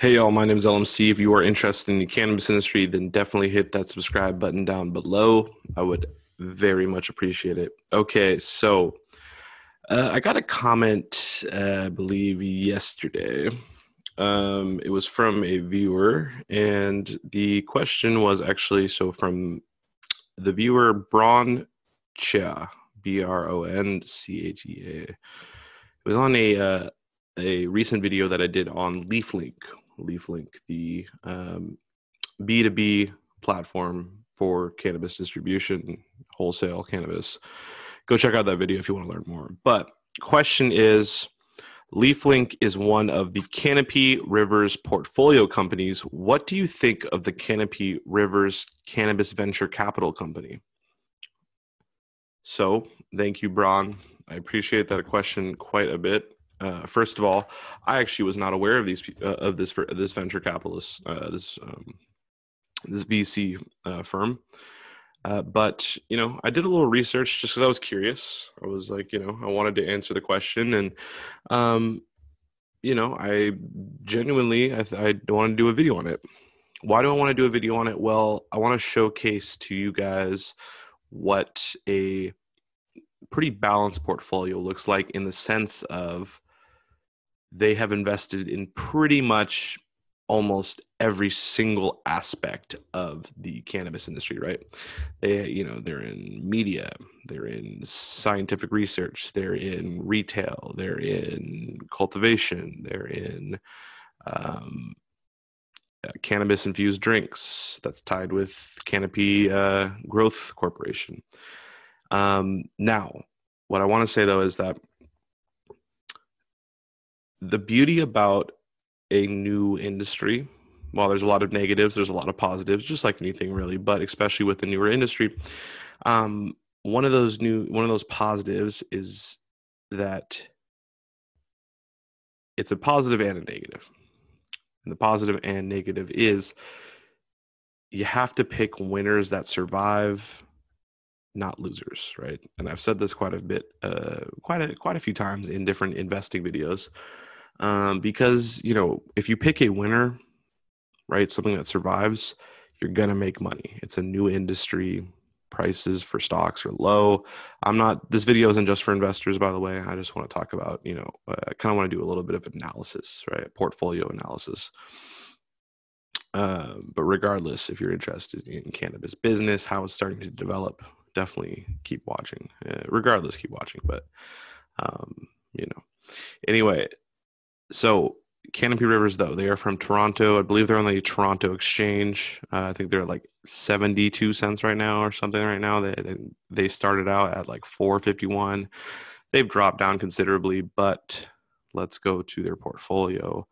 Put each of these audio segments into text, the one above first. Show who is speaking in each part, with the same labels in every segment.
Speaker 1: Hey y'all, my name is LMC. If you are interested in the cannabis industry, then definitely hit that subscribe button down below. I would very much appreciate it. Okay, so uh, I got a comment, uh, I believe, yesterday. Um, it was from a viewer, and the question was actually so from the viewer Braun Chia, B R O N C H E A. It was on a uh, a recent video that I did on LeafLink, LeafLink, the um, B2B platform for cannabis distribution, wholesale cannabis. Go check out that video if you want to learn more. But question is LeafLink is one of the Canopy Rivers portfolio companies. What do you think of the Canopy Rivers Cannabis Venture Capital Company? So, thank you, Braun. I appreciate that question quite a bit. Uh, first of all, I actually was not aware of these uh, of this this venture capitalist uh, this um, this VC uh, firm. Uh, but you know, I did a little research just because I was curious. I was like, you know, I wanted to answer the question, and um, you know, I genuinely I, I want to do a video on it. Why do I want to do a video on it? Well, I want to showcase to you guys what a pretty balanced portfolio looks like in the sense of they have invested in pretty much almost every single aspect of the cannabis industry right? They you know they're in media they're in scientific research they're in retail they're in cultivation they're in um, uh, cannabis infused drinks that's tied with canopy uh, growth corporation um, now what i want to say though is that the beauty about a new industry while there's a lot of negatives there's a lot of positives just like anything really but especially with the newer industry um, one of those new one of those positives is that it's a positive and a negative. negative and the positive and negative is you have to pick winners that survive not losers right? And i've said this quite a bit uh, quite a quite a few times in different investing videos um, because you know if you pick a winner right something that survives you're gonna make money. It's a new industry. Prices for stocks are low. I'm not this video isn't just for investors by the way. I just want to talk about you know uh, i kind of want to do a little bit of analysis right portfolio analysis. Uh, but regardless if you're interested in cannabis business how it's starting to develop definitely keep watching uh, regardless keep watching but um, you know anyway so Canopy Rivers, though they are from Toronto. I believe they're on the Toronto Exchange. Uh, I think they're like seventy-two cents right now, or something right now. They they started out at like four fifty-one. They've dropped down considerably, but let's go to their portfolio.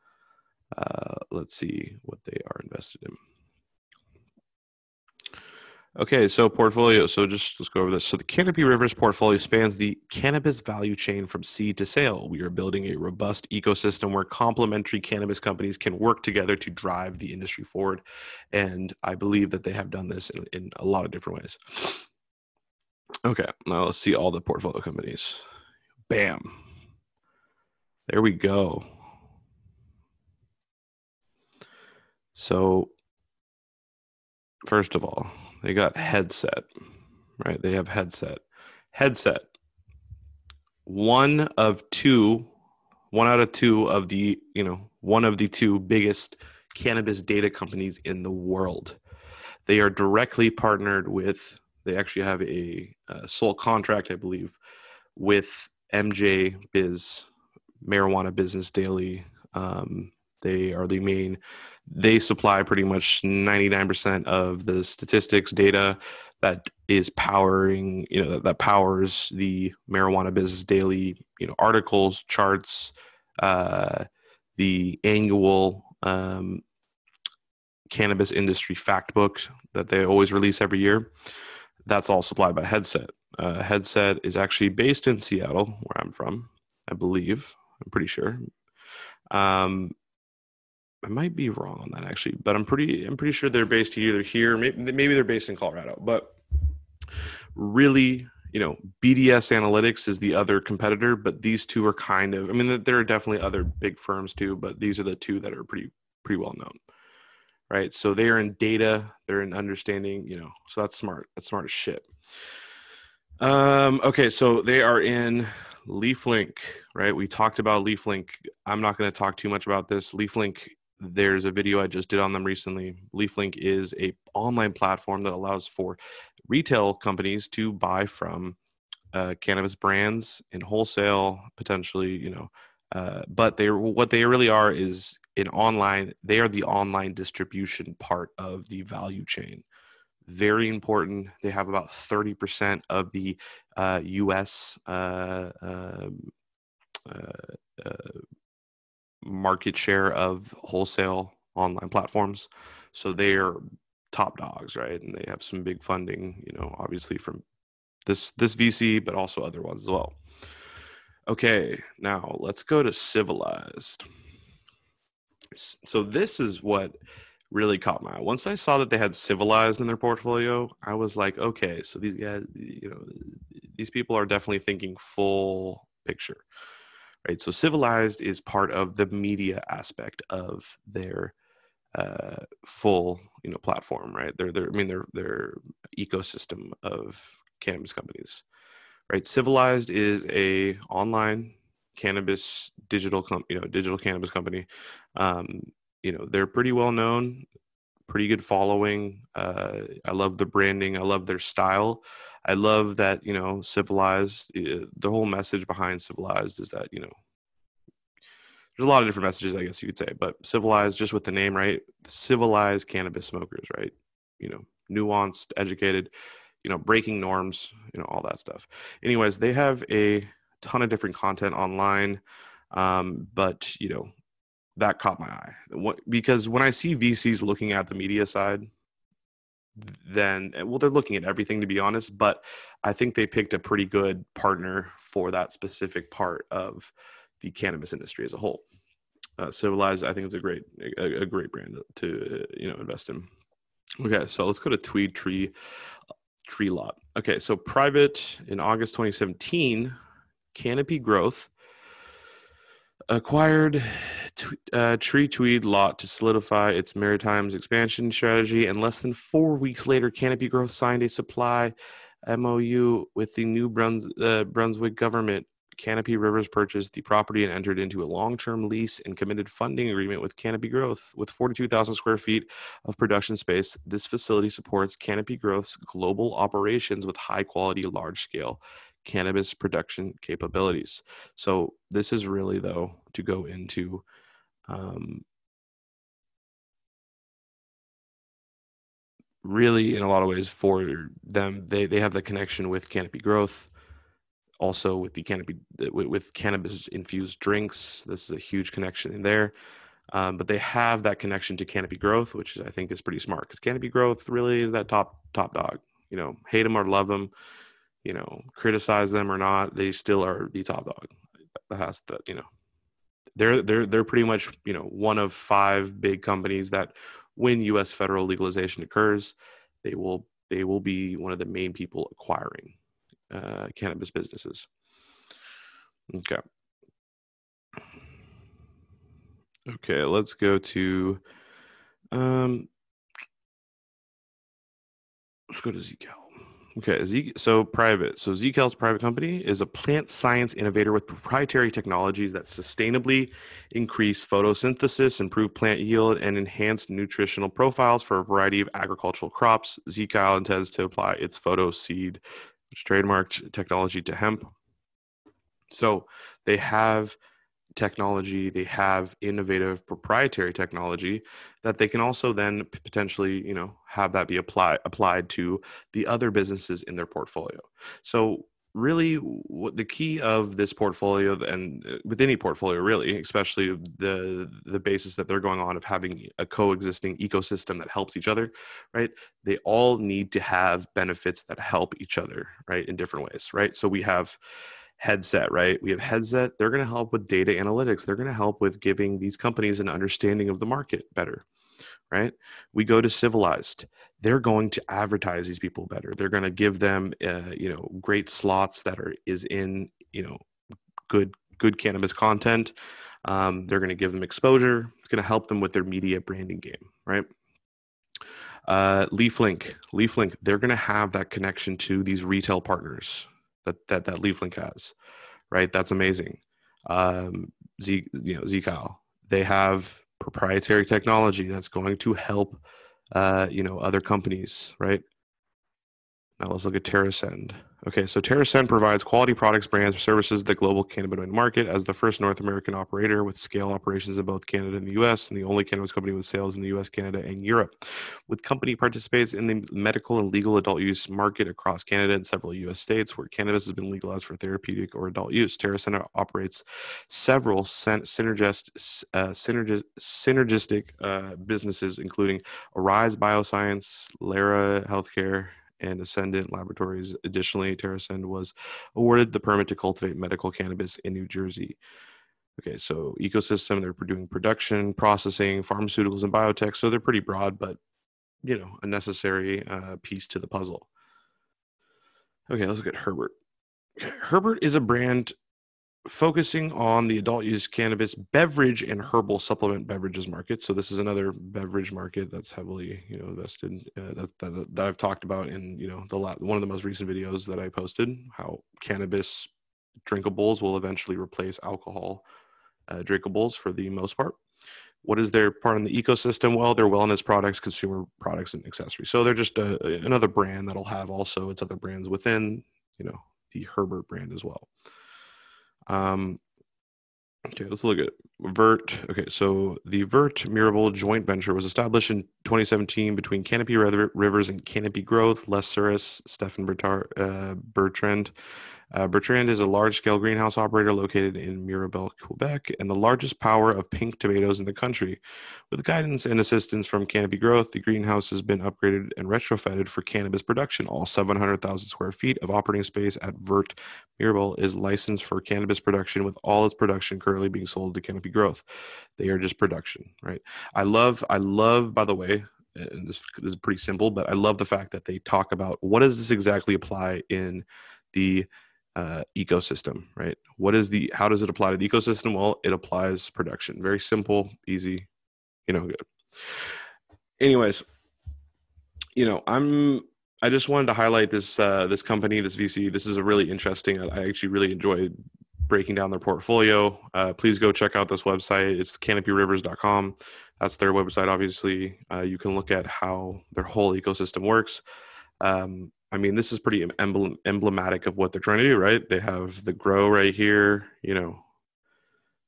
Speaker 1: Uh, let's see what they are invested in. Okay, so portfolio. So just let's go over this. So the Canopy Rivers portfolio spans the cannabis value chain from seed to sale. We are building a robust ecosystem where complementary cannabis companies can work together to drive the industry forward. And I believe that they have done this in, in a lot of different ways. Okay, now let's see all the portfolio companies. Bam. There we go. So, first of all, they got headset, right? They have headset. Headset. One of two, one out of two of the, you know, one of the two biggest cannabis data companies in the world. They are directly partnered with, they actually have a, a sole contract, I believe, with MJ Biz, Marijuana Business Daily. Um, they are the main they supply pretty much 99% of the statistics data that is powering you know that, that powers the marijuana business daily you know articles charts uh, the annual um, cannabis industry fact book that they always release every year. That's all supplied by headset. Uh, headset is actually based in seattle where i'm from i believe i'm pretty sure. Um, I might be wrong on that actually, but I'm pretty I'm pretty sure they're based either here, maybe they're based in Colorado, but really you know, BDS Analytics is the other competitor, but these two are kind of. I mean, there are definitely other big firms too, but these are the two that are pretty pretty well known, right? So they are in data, they're in understanding, you know. So that's smart. That's smart as shit. Um, okay, so they are in LeafLink, right? We talked about LeafLink. I'm not going to talk too much about this. LeafLink there's a video I just did on them recently. LeafLink is a online platform that allows for retail companies to buy from uh, cannabis brands in wholesale, potentially, you know. Uh, but they what they really are is in online. They are the online distribution part of the value chain. Very important. They have about thirty percent of the uh, U.S. Um, uh, uh, market share of wholesale online platforms. So they're top dogs, right? And they have some big funding, you know, obviously from this this VC, but also other ones as well. Okay, now let's go to civilized. So this is what really caught my eye. Once I saw that they had civilized in their portfolio, I was like, okay, so these guys, you know, these people are definitely thinking full picture right? So civilized is part of the media aspect of their uh, full, you know, platform, right? They're, they're, I mean, their their ecosystem of cannabis companies, right? Civilized is a online cannabis digital, com- you know, digital cannabis company. Um, you know, they're pretty well known, pretty good following. Uh, I love the branding. I love their style. I love that you know civilized. Uh, the whole message behind civilized is that you know there's a lot of different messages, I guess you could say, but civilized just with the name, right? Civilized cannabis smokers, right? You know, nuanced, educated, you know, breaking norms, you know, all that stuff. Anyways, they have a ton of different content online, um, but you know, that caught my eye what, because when I see VCs looking at the media side, then well they're looking at everything to be honest but i think they picked a pretty good partner for that specific part of the cannabis industry as a whole. Uh, civilized i think it's a great a, a great brand to you know invest in. Okay so let's go to tweed tree tree lot. Okay so private in august 2017 canopy growth acquired uh, Tree Tweed lot to solidify its Maritimes expansion strategy, and less than four weeks later, Canopy Growth signed a supply MOU with the New Bruns- uh, Brunswick government. Canopy Rivers purchased the property and entered into a long-term lease and committed funding agreement with Canopy Growth. With 42,000 square feet of production space, this facility supports Canopy Growth's global operations with high-quality, large-scale cannabis production capabilities. So this is really though to go into um, really in a lot of ways for them they, they have the connection with canopy growth also with the canopy with, with cannabis infused drinks. This is a huge connection in there. Um, but they have that connection to canopy growth which i think is pretty smart because canopy growth really is that top top dog. You know hate them or love them you know, criticize them or not, they still are the top dog. That has that, you know, they're they're they're pretty much you know one of five big companies that when U.S. federal legalization occurs, they will they will be one of the main people acquiring uh, cannabis businesses. Okay. Okay, let's go to um let's go to ZeaKal. Okay, Z- so private. So ZeaKal's private company is a plant science innovator with proprietary technologies that sustainably increase photosynthesis, improve plant yield, and enhance nutritional profiles for a variety of agricultural crops. ZCal intends to apply its PhotoSeed, which trademarked technology to hemp. So they have technology they have innovative proprietary technology that they can also then potentially you know have that be applied applied to the other businesses in their portfolio. So really what the key of this portfolio and uh, with any portfolio really especially the the basis that they're going on of having a coexisting ecosystem that helps each other right they all need to have benefits that help each other right in different ways right? So we have headset, right? We have headset. They're going to help with data analytics. They're going to help with giving these companies an understanding of the market better. right? We go to civilized. They're going to advertise these people better. They're going to give them, uh, you know, great slots that are is in, you know, good good cannabis content. Um, they're going to give them exposure. It's going to help them with their media branding game, right? Uh, LeafLink, LeafLink, they're going to have that connection to these retail partners that that that LeafLink has, right? That's amazing. Um, Z, you know, ZeaKal, they have proprietary technology that's going to help, uh, you know, other companies, right? Now let's look at TerrAscend. Okay, so TerrAscend provides quality products, brands, or services to the global cannabinoid market as the first North American operator with scale operations in both Canada and the US, and the only cannabis company with sales in the US, Canada, and Europe. With company participates in the medical and legal adult use market across Canada and several US states where cannabis has been legalized for therapeutic or adult use. TerrAscend operates several synergist, uh, synergist, synergistic uh, businesses, including Arise Bioscience, Lara Healthcare, and Ascendant Laboratories. Additionally, TerrAscend was awarded the permit to cultivate medical cannabis in New Jersey. Okay, so ecosystem, they're doing production, processing, pharmaceuticals, and biotech. So they're pretty broad, but you know, a necessary uh, piece to the puzzle. Okay, let's look at Herbert. Herbert is a brand focusing on the adult use cannabis beverage and herbal supplement beverages market. So this is another beverage market that's heavily, you know, invested uh, that, that, that I've talked about in, you know, the one of the most recent videos that I posted, how cannabis drinkables will eventually replace alcohol uh, drinkables for the most part. What is their part in the ecosystem? Well, they're wellness products, consumer products, and accessories. So they're just a, another brand that'll have also its other brands within, you know, the Herbert brand as well. Um, okay, let's look at Vert. Okay, so the Vert Mirabel joint venture was established in 2017 between Canopy Rivers and Canopy Growth. Les Suris, Stefan uh, Bertrand, uh, Bertrand is a large scale greenhouse operator located in Mirabel, Quebec, and the largest power of pink tomatoes in the country. With guidance and assistance from Canopy Growth, the greenhouse has been upgraded and retrofitted for cannabis production. All 700,000 square feet of operating space at Vert Mirabel is licensed for cannabis production, with all its production currently being sold to Canopy Growth. They are just production, right? I love, I love, by the way, and this, this is pretty simple, but I love the fact that they talk about what does this exactly apply in the uh, ecosystem, right? What is the how does it apply to the ecosystem? Well, it applies production. Very simple, easy, you know, good. Anyways, you know, I'm I just wanted to highlight this uh, this company, this VC. This is a really interesting. I actually really enjoyed breaking down their portfolio. Uh, please go check out this website. It's canopyrivers.com. That's their website. Obviously, uh, you can look at how their whole ecosystem works. Um, I mean, this is pretty emblem- emblematic of what they're trying to do, right? They have the grow right here, you know,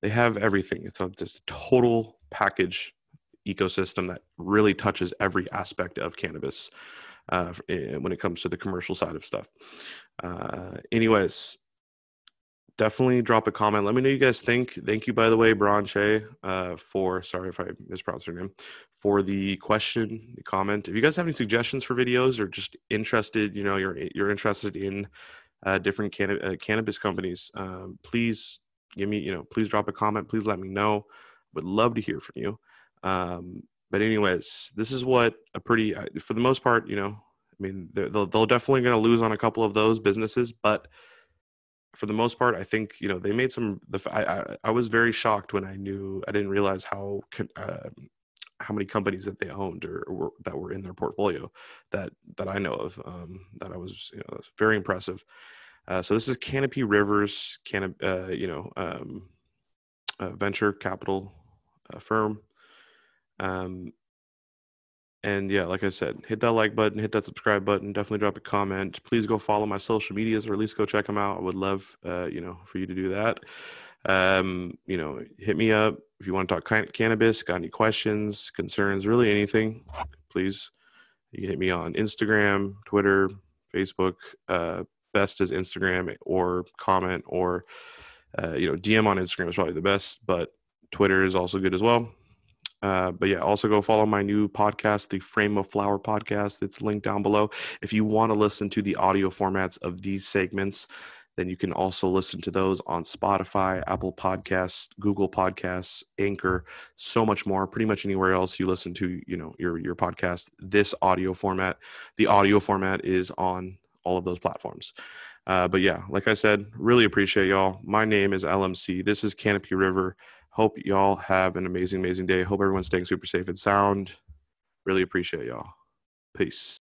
Speaker 1: they have everything. It's just a total package ecosystem that really touches every aspect of cannabis uh, eh, when it comes to the commercial side of stuff. Uh, anyways, definitely drop a comment. Let me know you guys think. Thank you, by the way, Branche, uh, for sorry if I mispronounced your name, for the question, the comment. If you guys have any suggestions for videos or just interested, you know, you're you're interested in uh, different uh, cannabis companies, um, please give me, you know, please drop a comment. Please let me know. Would love to hear from you. Um, but anyways, this is what a pretty, uh, for the most part, you know, I mean, they're, they'll, they'll definitely going to lose on a couple of those businesses, but for the most part, I think you know they made some. The I I, I was very shocked when I knew I didn't realize how uh, how many companies that they owned or, or, that were in their portfolio that that I know of. Um, that I was you know very impressive. Uh, so this is Canopy Rivers, Canop, uh, you know, um, venture capital uh, firm. Um, and yeah, like I said, hit that like button, hit that subscribe button, definitely drop a comment. Please go follow my social medias or at least go check them out. I would love, uh, you know, for you to do that. Um, you know, hit me up if you want to talk cannabis, got any questions, concerns, really anything, please. You can hit me on Instagram, Twitter, Facebook. Uh, best is Instagram or comment or, uh, you know, DM on Instagram is probably the best, but Twitter is also good as well. Uh, but yeah, also go follow my new podcast, the Frame of Flower podcast. It's linked down below. If you want to listen to the audio formats of these segments, then you can also listen to those on Spotify, Apple Podcasts, Google Podcasts, Anchor, so much more. Pretty much anywhere else you listen to, you know, your your podcast. This audio format, the audio format is on all of those platforms. Uh, but yeah, like I said, really appreciate y'all. My name is LMC. This is Canopy River. Hope y'all have an amazing, amazing day. Hope everyone's staying super safe and sound. Really appreciate y'all. Peace.